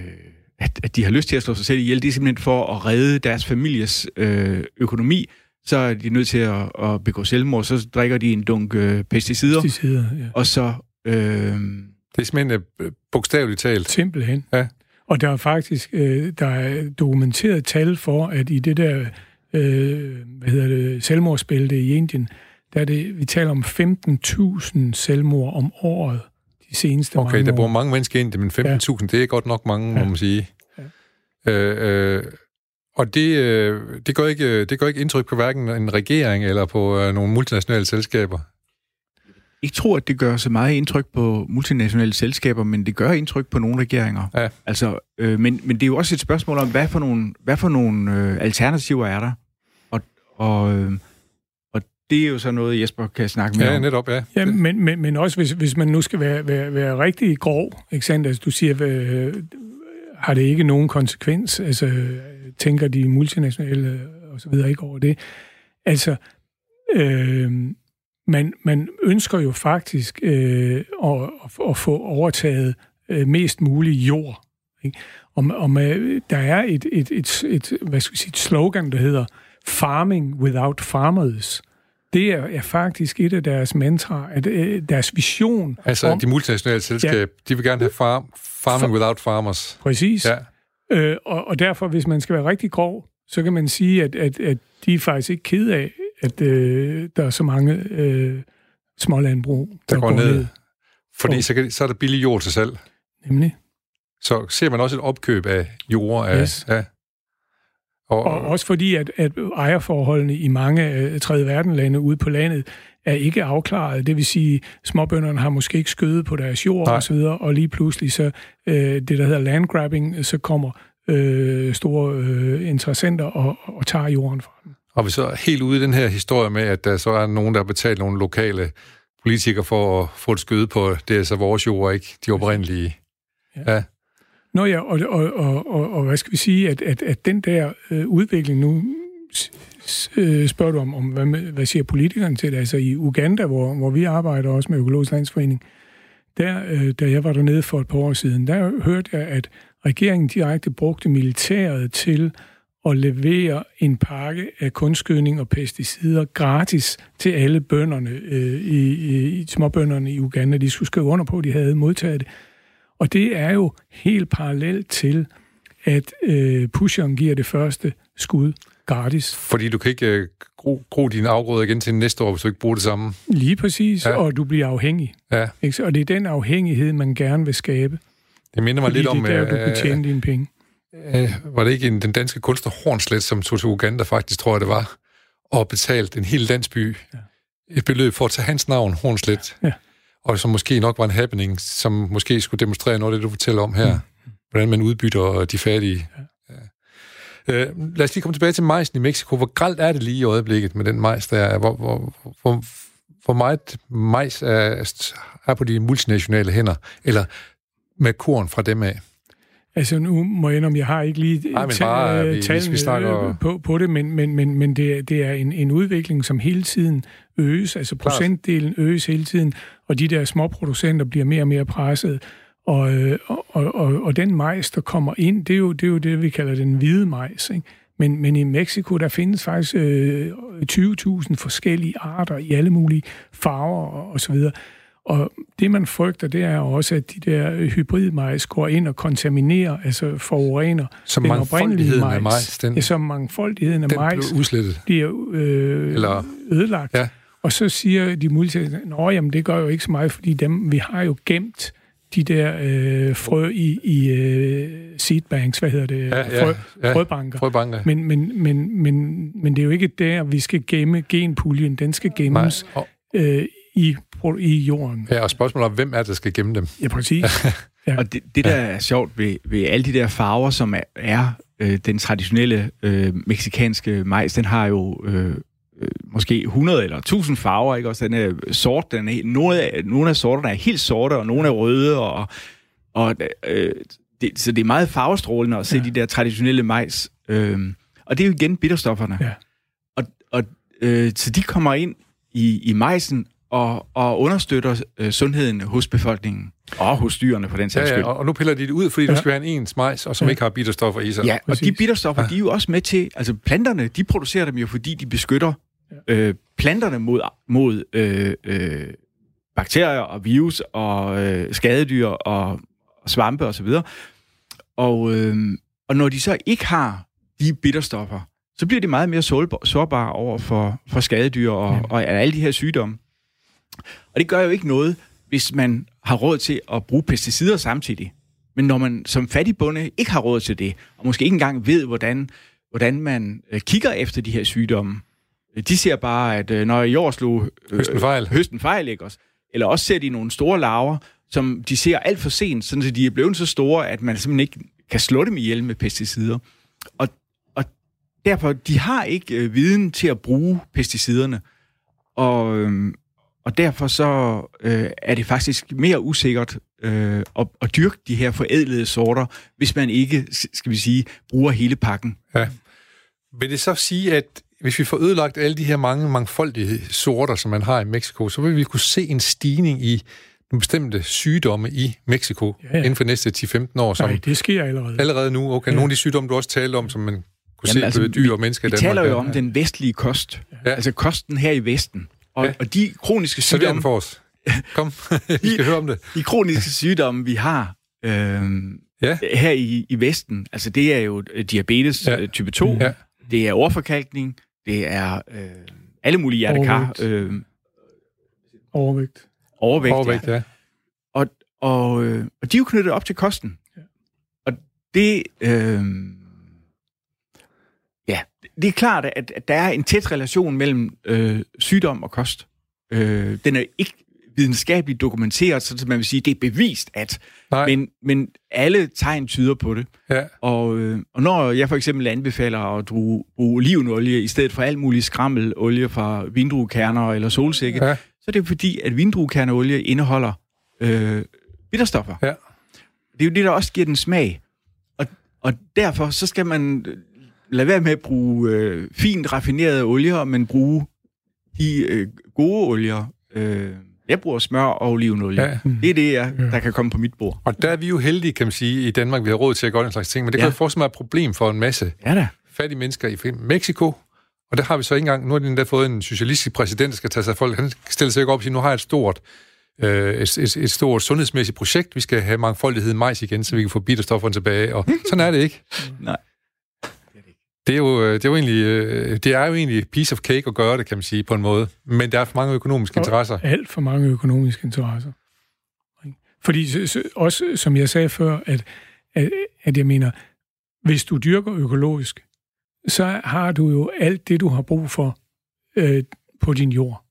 at, at de har lyst til at slå sig selv ihjel. Det er simpelthen for at redde deres families øh, økonomi. Så er de nødt til at, at begå selvmord. Så drikker de en dunk øh, pesticider. Pesticider, ja. Og så... Øh, det er simpelthen øh, bogstaveligt talt. Simpelthen. Ja. Og der er faktisk øh, der er dokumenteret tal for, at i det der øh, hvad hedder det, selvmordsbælte i Indien, der er det, vi taler om 15.000 selvmord om året de seneste okay, mange Okay, der bor mange mennesker ind, men 15.000, ja. det er godt nok mange, ja. må man sige. Ja. Øh, øh, og det, øh, det, gør ikke, det gør ikke indtryk på hverken en regering eller på øh, nogle multinationale selskaber. Jeg tror, at det gør så meget indtryk på multinationale selskaber, men det gør indtryk på nogle regeringer. Ja. Altså, øh, men, men det er jo også et spørgsmål om, hvad for nogle, hvad for nogle øh, alternativer er der? Og, og, øh, og det er jo så noget, Jesper kan snakke mere ja, om. netop, ja. ja men, men, men også hvis, hvis man nu skal være, være, være rigtig grov, ikke sandt? Altså, du siger, øh, har det ikke nogen konsekvens? Altså, tænker de multinationale og så videre ikke over det? Altså, øh, man, man ønsker jo faktisk øh, at, at få overtaget øh, mest mulig jord. Ikke? Og, og med, der er et, et, et, et, hvad skal jeg sige, et slogan, der hedder Farming without farmers. Det er, er faktisk et af deres mantra, at, øh, deres vision. Altså om, de multinationale selskaber, ja, de vil gerne have farm, farming for, without farmers. Præcis. Ja. Øh, og, og derfor, hvis man skal være rigtig grov, så kan man sige, at, at, at de er faktisk ikke ked af, at øh, der er så mange øh, smålandbrug, der, der går, går ned. ned. Fordi og, så, kan, så er der billig jord til salg. Nemlig. Så ser man også et opkøb af jord. Af, yes. ja. Og, og også fordi, at, at ejerforholdene i mange uh, tredje verdenlande ude på landet er ikke afklaret. Det vil sige, småbønderne har måske ikke skødet på deres jord og så videre, og lige pludselig så uh, det, der hedder landgrabbing, så kommer uh, store uh, interessenter og, og tager jorden fra dem. Og vi så er helt ude i den her historie med, at der så er nogen, der har betalt nogle lokale politikere for at få et skøde på, det er så vores jord, ikke de oprindelige. Ja. ja. Nå ja, og, og, og, og, og hvad skal vi sige, at, at, at den der øh, udvikling nu, øh, spørger du om, om hvad, hvad siger politikerne til det? Altså i Uganda, hvor, hvor vi arbejder også med Økologisk Landsforening, der, øh, da jeg var dernede for et par år siden, der hørte jeg, at regeringen direkte brugte militæret til at levere en pakke af kunstgødning og pesticider gratis til alle bønderne, øh, i, i, småbønderne i Uganda. De skulle skrive under på, at de havde modtaget det. Og det er jo helt parallelt til, at øh, pusheren giver det første skud gratis. Fordi du kan ikke øh, gro, gro dine afgrøder igen til næste år, hvis du ikke bruger det samme. Lige præcis, ja. og du bliver afhængig. Ja. Ikke? Og det er den afhængighed, man gerne vil skabe. Det minder mig lidt om... det er der, du kan tjene dine penge. Øh, var det ikke en, den danske kunstner Hornslet, som tog til Uganda faktisk, tror jeg det var, og betalte en hel landsby ja. et beløb for at tage hans navn, Hornslet. Ja og som måske nok var en happening, som måske skulle demonstrere noget af det, du fortæller om her. Mm. Hvordan man udbytter de fattige. Ja. Øh, lad os lige komme tilbage til majsen i Mexico. Hvor gralt er det lige i øjeblikket med den majs, der er? Hvor, hvor, hvor, hvor meget majs er, er på de multinationale hænder? Eller med korn fra dem af? Altså nu må jeg om jeg har ikke lige Nej, bare, vi, tallene vi snakker... på, på det, men, men, men, men det, det er en, en udvikling, som hele tiden øges, altså Klart. procentdelen øges hele tiden, og de der små producenter bliver mere og mere presset. Og, øh, og, og, og, og den majs, der kommer ind, det er jo det, er jo det vi kalder den hvide majs. Ikke? Men, men i Mexico, der findes faktisk øh, 20.000 forskellige arter i alle mulige farver og, og så videre. Og det, man frygter, det er også, at de der hybridmajs går ind og kontaminerer, altså forurener som den oprindelige majs. Af majs den, ja, som mangfoldigheden af den majs bliver øh, Eller, ødelagt. Ja. Og så siger de multinationale, at jamen det gør jo ikke så meget, fordi dem, vi har jo gemt de der øh, frø i, i uh, seedbanks, hvad hedder det? Ja, frø, ja, frøbanker. frøbanker. Men, men, men, men, men det er jo ikke der, vi skal gemme genpuljen. Den skal gemmes øh, i, i jorden. Ja, og spørgsmålet om, hvem er det, der skal gemme dem? Ja, præcis. (laughs) ja. Og det, det, der er sjovt ved, ved alle de der farver, som er, er øh, den traditionelle øh, meksikanske majs, den har jo øh, øh, måske 100 eller 1000 farver, ikke? Også den er sort, den er, nogle, af, nogle af sorterne er helt sorte, og nogle er røde, og, og øh, det, så det er meget farvestrålende at se ja. de der traditionelle majs. Øh, og det er jo igen bitterstofferne. Ja. Og, og øh, så de kommer ind i, i majsen og, og understøtter øh, sundheden hos befolkningen. Og hos dyrene, for den sags ja, ja, og nu piller de det ud, fordi ja. skal være en ens majs, og som ja. ikke har bitterstoffer i sig. Ja, og Præcis. de bitterstoffer, ja. de er jo også med til... Altså, planterne, de producerer dem jo, fordi de beskytter øh, planterne mod, mod øh, øh, bakterier og virus og øh, skadedyr og, og svampe osv. Og, og, øh, og når de så ikke har de bitterstoffer, så bliver de meget mere sårbare over for, for skadedyr og, ja. og alle de her sygdomme. Og det gør jo ikke noget, hvis man har råd til at bruge pesticider samtidig. Men når man som fattig bonde ikke har råd til det, og måske ikke engang ved, hvordan, hvordan man øh, kigger efter de her sygdomme, de ser bare, at øh, når i år slog øh, høsten fejl, høsten fejl ikke også? eller også ser de nogle store larver, som de ser alt for sent, sådan at de er blevet så store, at man simpelthen ikke kan slå dem ihjel med pesticider. Og, og derfor, de har ikke øh, viden til at bruge pesticiderne. Og, øh, og derfor så øh, er det faktisk mere usikkert øh, at, at dyrke de her forædlede sorter, hvis man ikke, skal vi sige, bruger hele pakken. Ja. Vil det så sige, at hvis vi får ødelagt alle de her mange mangfoldige sorter, som man har i Mexico, så vil vi kunne se en stigning i nogle bestemte sygdomme i Mexico ja, ja. inden for næste 10-15 år. Som Nej, det sker allerede. Allerede nu? Okay, ja. nogle af de sygdomme, du også talte om, som man kunne Jamen, se altså, på dyr og mennesker i Danmark. Vi taler jo om den vestlige kost. Ja. Altså kosten her i Vesten. Og, ja. og de kroniske sygdomme... for os. Kom, (laughs) vi skal høre om det. De kroniske (laughs) sygdomme, vi har øh, ja. her i, i Vesten, altså det er jo øh, diabetes ja. Øh, type 2, ja. det er overforkalkning, det er øh, alle mulige hjertekar. Øh, overvægt. Overvægt, overvægt ja. ja. Og, og, øh, og de er jo knyttet op til kosten. Ja. Og det... Øh, det er klart, at, at der er en tæt relation mellem øh, sygdom og kost. Øh, den er ikke videnskabeligt dokumenteret, så man vil sige, det er bevist, at... Nej. Men, men alle tegn tyder på det. Ja. Og, øh, og når jeg for eksempel anbefaler at bruge, olivenolie i stedet for alt muligt skrammelolie fra vindruekerner eller solsikke, ja. så er det fordi, at vindruekerneolie indeholder øh, bitterstoffer. Ja. Det er jo det, der også giver den smag. Og, og derfor så skal man lade være med at bruge øh, fint raffinerede olier, men bruge de øh, gode olier. Øh, jeg bruger smør og olivenolie. Ja. Det er det, jeg, der kan komme på mit bord. Og der er vi jo heldige, kan man sige, i Danmark. Vi har råd til at gøre den slags ting, men det ja. kan fortsat være et problem for en masse ja, da. fattige mennesker i Mexico. Og der har vi så ikke engang, nu har de endda fået en socialistisk præsident, der skal tage sig af folk. Han stiller sig ikke op og siger, nu har jeg et stort, øh, et, et, et stort sundhedsmæssigt projekt. Vi skal have mangfoldighed majs igen, så vi kan få bitterstofferne tilbage. Og sådan er det ikke. Nej. Det er, jo, øh, det, er jo egentlig, øh, det er jo egentlig piece of cake at gøre det, kan man sige, på en måde. Men der er for mange økonomiske interesser. Alt for mange økonomiske interesser. Fordi også, som jeg sagde før, at, at, at jeg mener, hvis du dyrker økologisk, så har du jo alt det, du har brug for øh, på din jord.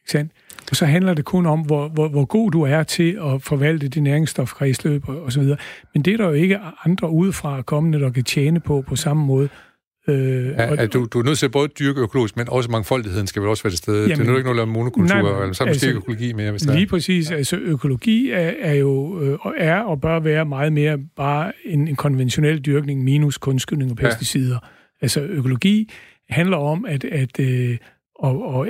Ikke sandt? Og så handler det kun om, hvor, hvor, hvor god du er til at forvalte det næringsstofkredsløb og, og så videre. Men det er der jo ikke andre udefra kommende, der kan tjene på på samme måde. Øh, ja, og, du, du er nødt til at både dyrke økologisk, men også mangfoldigheden skal vel også være til stede. Jamen, det er nu ikke noget at monokultur, nej, eller så er altså, økologi mere, hvis der Lige præcis. Altså, økologi er, er jo øh, er og bør være meget mere bare en, en konventionel dyrkning minus kunstgødning og pesticider. Ja. Altså, økologi handler om at, at øh, og, og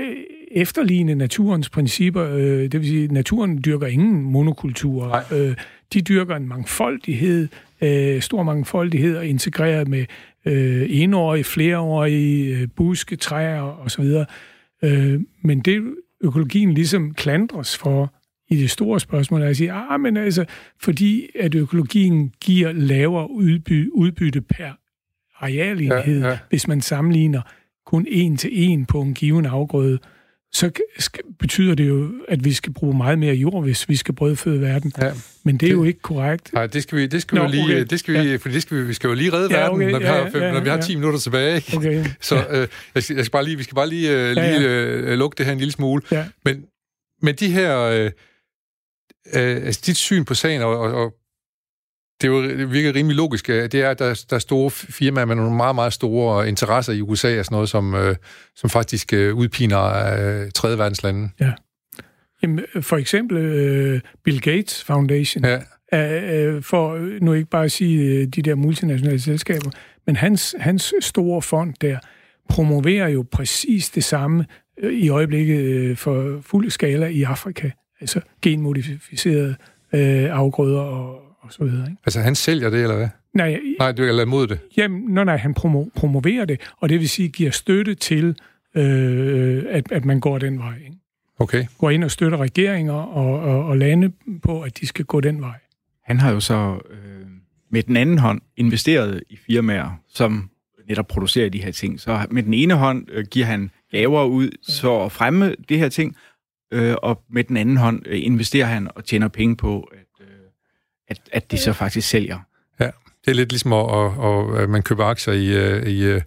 efterligne naturens principper. Øh, det vil sige, at naturen dyrker ingen monokultur. Øh, de dyrker en mangfoldighed, øh, stor mangfoldighed og integreret med øh, enårige, flereårige øh, buske, træer osv. Øh, men det økologien ligesom klandres for i det store spørgsmål, er at sige, ah, men altså, fordi at økologien giver lavere udby, udbytte per arealenhed, ja, ja. hvis man sammenligner kun en til en på en given afgrøde, øh, så betyder det jo, at vi skal bruge meget mere jord, hvis vi skal brødføde verden. Ja. Men det er det, jo ikke korrekt. Nej, det skal vi, det skal Nå, vi lige, okay. det skal vi, ja. for det skal vi, vi skal jo lige redde ja, okay, verden, når vi, ja, har, fem, ja, når vi har 10 ja. minutter tilbage. Ikke? Okay. Så øh, jeg, skal, jeg skal bare lige, vi skal bare lige, øh, lige ja, ja. Øh, lukke det her en lille smule. Ja. Men, men de her, øh, øh, altså dit syn på sagen, og, og, og det, jo, det virker rimelig logisk, det er, at der, der er store firmaer med nogle meget, meget store interesser i USA og sådan noget, som, øh, som faktisk øh, udpiner øh, tredje verdens lande. Ja. Jamen, for eksempel øh, Bill Gates Foundation, ja. øh, for nu ikke bare at sige de der multinationale selskaber, men hans, hans store fond der promoverer jo præcis det samme øh, i øjeblikket øh, for fuld skala i Afrika. Altså genmodificerede øh, afgrøder og og så videre. Ikke? Altså han sælger det, eller hvad? Nej, nej du er imod det? Jamen, nej, nej, han promo- promoverer det, og det vil sige, giver støtte til, øh, at, at man går den vej. Ikke? Okay. Går ind og støtter regeringer og, og, og lande på, at de skal gå den vej. Han har jo så øh, med den anden hånd investeret i firmaer, som netop producerer de her ting. Så med den ene hånd øh, giver han gaver ud så at fremme det her ting, øh, og med den anden hånd øh, investerer han og tjener penge på, at at, at de så faktisk sælger. Ja, det er lidt ligesom, at, at, at man køber aktier i, øh, i, øh,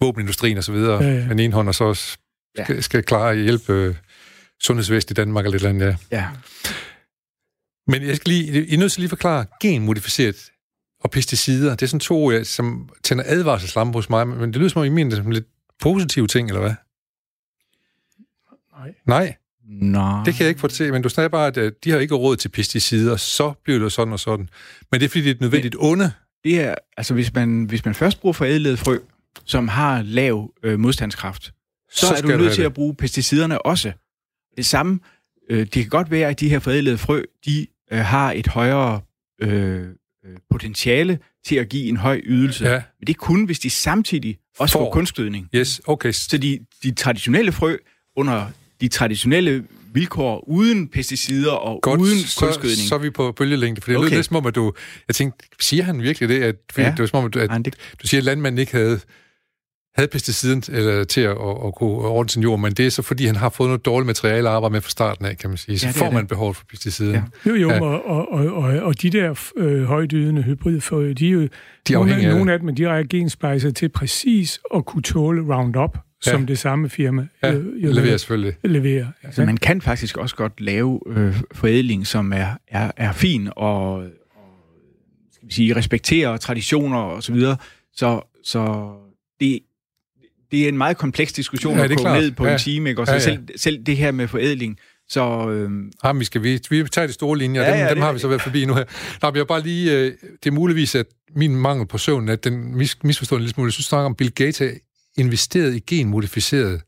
våbenindustrien og så videre, ja, ja. med en hånd, og så skal, ja. skal klare at hjælpe øh, sundhedsvæsenet i Danmark eller lidt andet, ja. ja. Men jeg skal lige, I er nødt til lige forklare genmodificeret og pesticider. Det er sådan to, som tænder advarselslampe hos mig, men det lyder som om, I mener det som lidt positive ting, eller hvad? Nej. Nej? Nej. Det kan jeg ikke få til, men du snakker bare, at øh, de har ikke råd til pesticider, så bliver det sådan og sådan. Men det er fordi, det er et nødvendigt men, onde. Det er, altså hvis man, hvis man først bruger forædlet frø, som har lav øh, modstandskraft, så, så er du nødt til at bruge pesticiderne også. Det samme, øh, det kan godt være, at de her forædlede frø, de øh, har et højere øh, øh potentiale til at give en høj ydelse. Ja. Men det er kun, hvis de samtidig også får, får kunstgødning. Yes, okay. Så de, de traditionelle frø under de traditionelle vilkår uden pesticider og Godt, uden kunstgødning. Så, så er vi på bølgelængde, for det okay. lød lidt som om, at du... Jeg tænkte, siger han virkelig det? At, fordi ja. det var som om, at, at du siger, at landmanden ikke havde, havde pesticiden eller, til at, at, at kunne ordne sin jord, men det er så fordi, han har fået noget dårligt materiale at arbejde med fra starten af, kan man sige. Så ja, får man det. behov for pesticiden. Ja. Jo, jo, ja. og, og, og, og, og de der øh, højdydende hybridfrø, de er jo de er nogle, af, nogle af dem, de er gensplejset til præcis at kunne tåle Roundup, ja. som det samme firma ja, jo, jo leverer selvfølgelig. Leverer, ja. Så man kan faktisk også godt lave øh, forædling, som er, er, er fin og, og skal vi sige, respekterer traditioner og så videre. Så, så det, det er en meget kompleks diskussion ja, at gå ned på ja. en time, ikke? Og så ja, ja. Selv, selv det her med forædling, så... Øh... Ja, vi skal vi, vi tager de store linjer, ja, dem, ja, dem har vi så været forbi nu her. Nå, vi har bare lige... Øh, det er muligvis, at min mangel på søvn, at den mis, misforstår en lille smule. Jeg synes, snakker om Bill Gates investeret i genmodificeret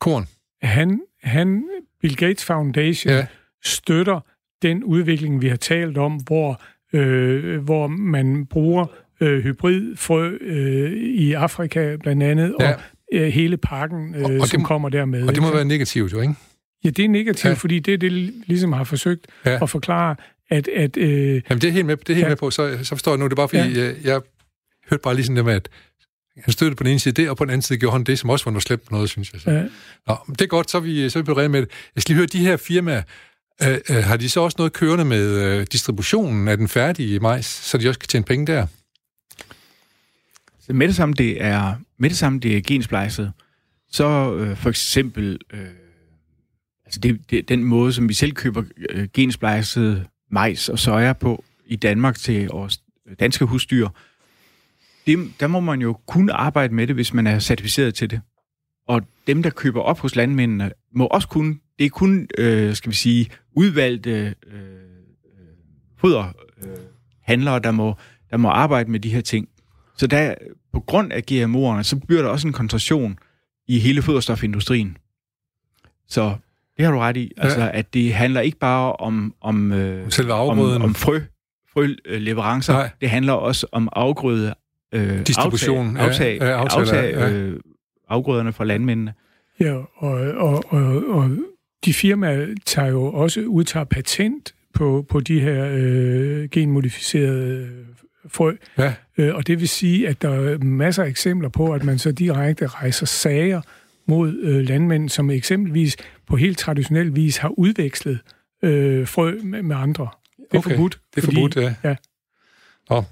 korn. Han, han Bill Gates Foundation, ja. støtter den udvikling, vi har talt om, hvor, øh, hvor man bruger øh, hybridfrø øh, i Afrika blandt andet, ja. og øh, hele pakken, øh, og, og som må, kommer dermed. Og det må ikke? være negativt jo, ikke? Ja, det er negativt, ja. fordi det det ligesom har forsøgt ja. at forklare, at... at øh, Jamen, det er helt med, det er helt ja. med på, så, så forstår jeg nu, det er bare fordi, ja. jeg, jeg hørte bare lige sådan det med, at han støttede på den ene side det, og på den anden side gjorde han det, som også var noget slemt noget, synes jeg. Så. Ja. Nå, det er godt, så er vi, så er vi på med det. Jeg skal lige høre, de her firmaer, øh, øh, har de så også noget kørende med øh, distributionen af den færdige majs, så de også kan tjene penge der? Så med det samme, det er, med det samme, det er gensplejset, så øh, for eksempel, øh, altså det, det, den måde, som vi selv køber øh, gensplejset majs og soja på i Danmark til vores danske husdyr, det, der må man jo kun arbejde med det, hvis man er certificeret til det. Og dem, der køber op hos landmændene, må også kun, det er kun, øh, skal vi sige, udvalgte øh, øh foderhandlere, øh, der, må, der må arbejde med de her ting. Så der, på grund af GMO'erne, så bliver der også en koncentration i hele foderstofindustrien. Så det har du ret i. Altså, ja. at det handler ikke bare om, om, øh, om, om frø, frøleverancer. Nej. Det handler også om afgrøde, øh, Distribution. Aftag, aftag, ja, aftag, ja. øh, afgrøderne fra landmændene. Ja, og, og, og, og de firmaer tager jo også udtager patent på, på de her øh, genmodificerede frø. Ja. Øh, og det vil sige, at der er masser af eksempler på, at man så direkte rejser sager mod øh, landmænd, som eksempelvis på helt traditionel vis har udvekslet øh, frø med, med andre. Det er okay. forbudt. Det er fordi, forbudt, ja. ja. Nå,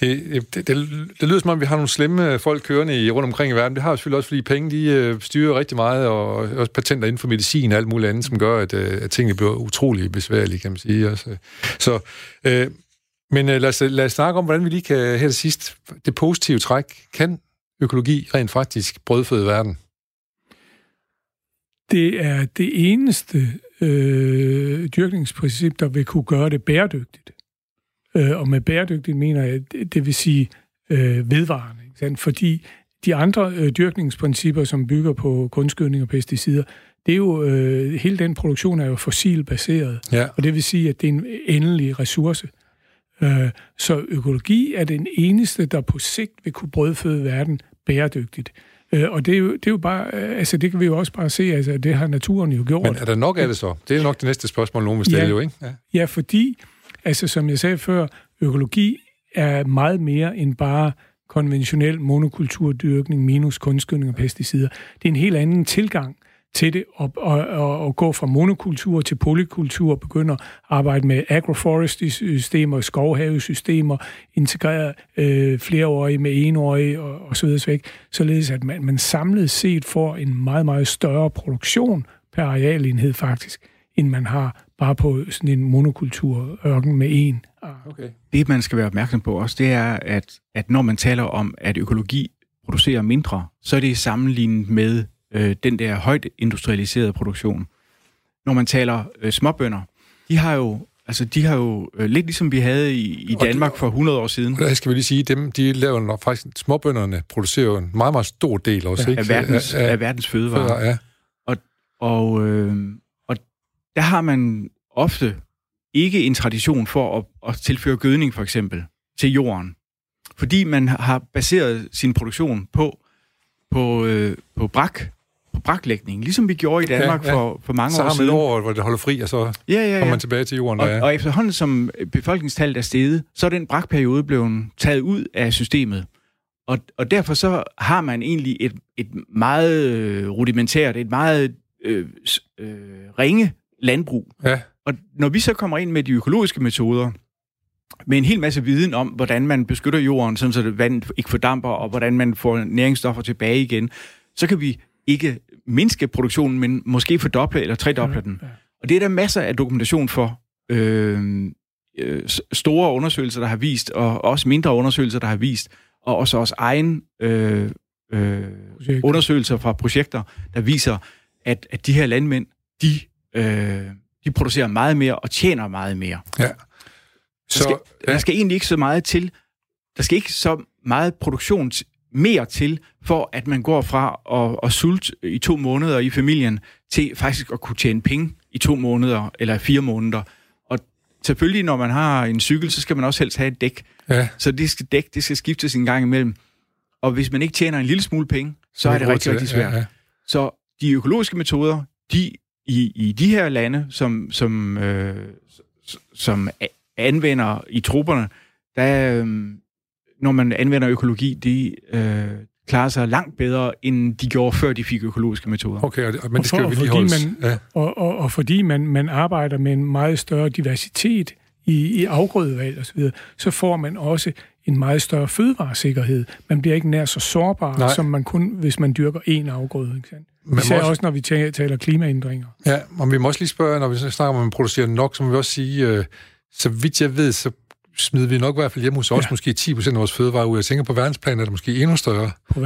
det, øh, det, det, det lyder som om, vi har nogle slemme øh, folk kørende i, rundt omkring i verden. Det har jo selvfølgelig også, fordi penge de øh, styrer rigtig meget, og også patenter inden for medicin og alt muligt andet, som gør, at, øh, at tingene bliver utrolig besværlige, kan man sige. Også. Så øh, men øh, lad, os, lad os snakke om, hvordan vi lige kan her til sidst, det positive træk, kan økologi rent faktisk brødføde verden? Det er det eneste øh, dyrkningsprincip, der vil kunne gøre det bæredygtigt. Øh, og med bæredygtigt mener jeg, det, vil sige øh, vedvarende. Ikke sandt? Fordi de andre øh, dyrkningsprincipper, som bygger på kunstgødning og pesticider, det er jo, øh, hele den produktion er jo fossilbaseret. Ja. Og det vil sige, at det er en endelig ressource. Øh, så økologi er den eneste, der på sigt vil kunne brødføde verden bæredygtigt. Øh, og det er, jo, det er jo bare, øh, altså det kan vi jo også bare se, altså det har naturen jo gjort. Men er der nok af det så? Det er nok det næste spørgsmål, nogen vil stille ja, jo, ikke? Ja. ja, fordi, altså som jeg sagde før, økologi er meget mere end bare konventionel monokulturdyrkning minus kunstgødning og pesticider. Det er en helt anden tilgang til det og, og, og, og gå fra monokultur til polykultur, begynder at arbejde med agroforestry-systemer, skovhavesystemer, integrere øh, flereårige med enårige og, og så videre, så således at man, man samlet set får en meget, meget større produktion per arealenhed faktisk, end man har bare på sådan en monokulturørken med en. Okay. Det, man skal være opmærksom på også, det er, at, at når man taler om, at økologi producerer mindre, så er det sammenlignet med øh, den der højt industrialiserede produktion. Når man taler øh, småbønder, de har jo Altså, de har jo øh, lidt ligesom vi havde i, i Danmark de, for 100 år siden. Der skal vi lige sige, dem, de laver nok faktisk, småbønderne producerer jo en meget, meget stor del også, ja, ikke? Af verdens, af, af, af verdens fødevarer. Fødevare, ja. Og, og, øh, og der har man ofte ikke en tradition for at, at tilføre gødning, for eksempel, til jorden. Fordi man har baseret sin produktion på, på, øh, på brak, på braklægning, ligesom vi gjorde i Danmark ja, ja. For, for mange år siden. Så har år, hvor det holder fri, og så ja, ja, ja. kommer man tilbage til jorden. Og, og efterhånden som befolkningstallet er steget, så er den brakperiode blevet taget ud af systemet. Og, og derfor så har man egentlig et, et meget øh, rudimentært, et meget øh, øh, ringe landbrug. Ja. Og når vi så kommer ind med de økologiske metoder, med en hel masse viden om, hvordan man beskytter jorden, sådan så det vandet ikke fordamper, og hvordan man får næringsstoffer tilbage igen, så kan vi ikke mindske produktionen, men måske fordoble eller tredoble den. Og det er der masser af dokumentation for. Øh, øh, store undersøgelser, der har vist, og også mindre undersøgelser, der har vist, og også vores egen øh, øh, undersøgelser fra projekter, der viser, at, at de her landmænd, de, øh, de producerer meget mere og tjener meget mere. Ja. Så, der, skal, ja. der skal egentlig ikke så meget til. Der skal ikke så meget produktion mere til, for at man går fra at, at sulte i to måneder i familien, til faktisk at kunne tjene penge i to måneder eller fire måneder. Og selvfølgelig, når man har en cykel, så skal man også helst have et dæk. Ja. Så det skal dæk, det skal skiftes en gang imellem. Og hvis man ikke tjener en lille smule penge, så er det rigtig, rigtig svært. Ja, ja. Så de økologiske metoder, de i, i de her lande, som, som, øh, som anvender i trupperne, der, øh, når man anvender økologi, de øh, klarer sig langt bedre, end de gjorde, før de fik økologiske metoder. Okay, og, men det skal og for, jo fordi man, ja. og, og, og fordi man, man arbejder med en meget større diversitet i, i afgrødevalg osv., så, så får man også en meget større fødevaresikkerhed. Man bliver ikke nær så sårbar, Nej. som man kun, hvis man dyrker én afgrøde. Ikke sandt? Men Især også, også, når vi taler klimaændringer. Ja, og vi må også lige spørge, når vi snakker om, at man producerer nok, så må vi også sige, øh, så vidt jeg ved, så smider vi nok i hvert fald hjemme hos os ja. måske 10% af vores fødevarer ud. Jeg tænker på verdensplan er det måske endnu større. På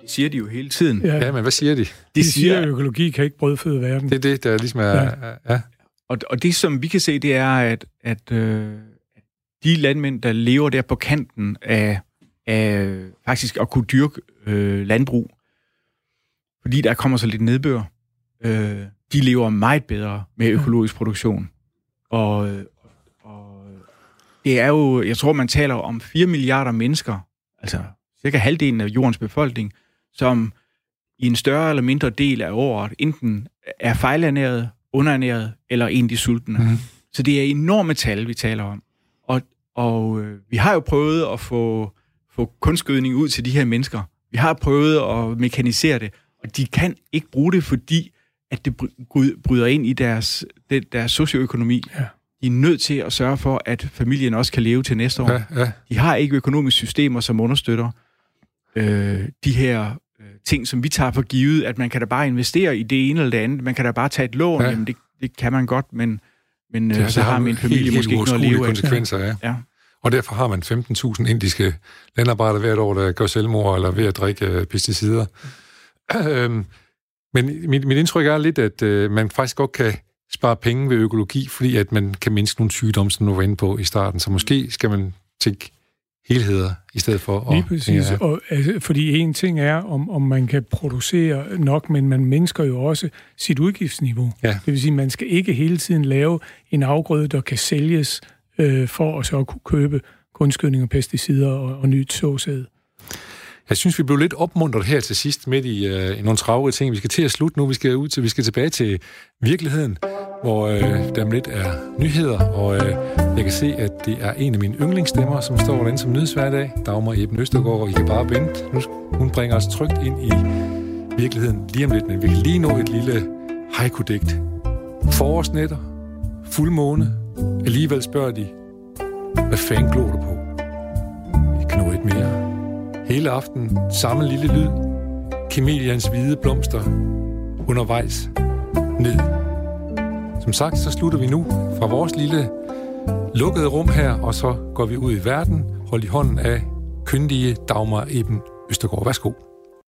Det siger de jo hele tiden. Ja, ja men hvad siger de? De, de siger, at økologi kan ikke brødføde verden. Det er det, der ligesom er... Ja. ja. Og, og det, som vi kan se, det er, at, at øh, de landmænd, der lever der på kanten af, af faktisk at kunne dyrke øh, landbrug, fordi der kommer så lidt nedbør, øh, de lever meget bedre med økologisk produktion. Og, og det er jo, jeg tror, man taler om 4 milliarder mennesker, altså cirka halvdelen af jordens befolkning, som i en større eller mindre del af året enten er fejlernæret, underernæret eller egentlig sultne. Mm. Så det er enorme tal, vi taler om. Og, og øh, vi har jo prøvet at få, få kunstgødning ud til de her mennesker. Vi har prøvet at mekanisere det, og de kan ikke bruge det, fordi at det bryder ind i deres, deres socioøkonomi. Ja. De er nødt til at sørge for, at familien også kan leve til næste år. Ja, ja. De har ikke økonomiske systemer, som understøtter øh, de her øh, ting, som vi tager for givet, at man kan da bare investere i det ene eller det andet. Man kan da bare tage et lån. Ja. Jamen, det, det kan man godt, men, men det, øh, så har min familie helt, måske ikke noget at leve af. konsekvenser, ja. ja. Og derfor har man 15.000 indiske landarbejdere hvert år, der gør selvmord eller ved at drikke øh, pesticider. (clears throat) Øhm, men mit, mit indtryk er lidt, at øh, man faktisk godt kan spare penge ved økologi, fordi at man kan mindske nogle sygdomme, som du var inde på i starten. Så måske skal man tænke helheder, i stedet for at... Lige præcis, ja. og, altså, fordi en ting er, om, om man kan producere nok, men man mindsker jo også sit udgiftsniveau. Ja. Det vil sige, man skal ikke hele tiden lave en afgrøde, der kan sælges øh, for at så kunne købe kunstgødning og pesticider og, og nyt såsæd. Jeg synes, vi blev lidt opmuntret her til sidst midt i uh, nogle travle ting. Vi skal til at slutte nu. Vi skal ud til, vi skal tilbage til virkeligheden, hvor øh, der om lidt er nyheder, og øh, jeg kan se, at det er en af mine yndlingsstemmer, som står derinde som nyheds dag. Dagmar Eben Østergaard, og I kan bare vente. Nu, hun bringer os trygt ind i virkeligheden lige om lidt, men vi kan lige nå et lille haiku-digt. Forårsnætter, fuldmåne, alligevel spørger de, hvad fanden glor du på? Vi kan nå et mere. Hele aften samme lille lyd. Kamelians hvide blomster undervejs ned. Som sagt, så slutter vi nu fra vores lille lukkede rum her, og så går vi ud i verden, hold i hånden af kyndige Dagmar Eben Østergaard. Værsgo.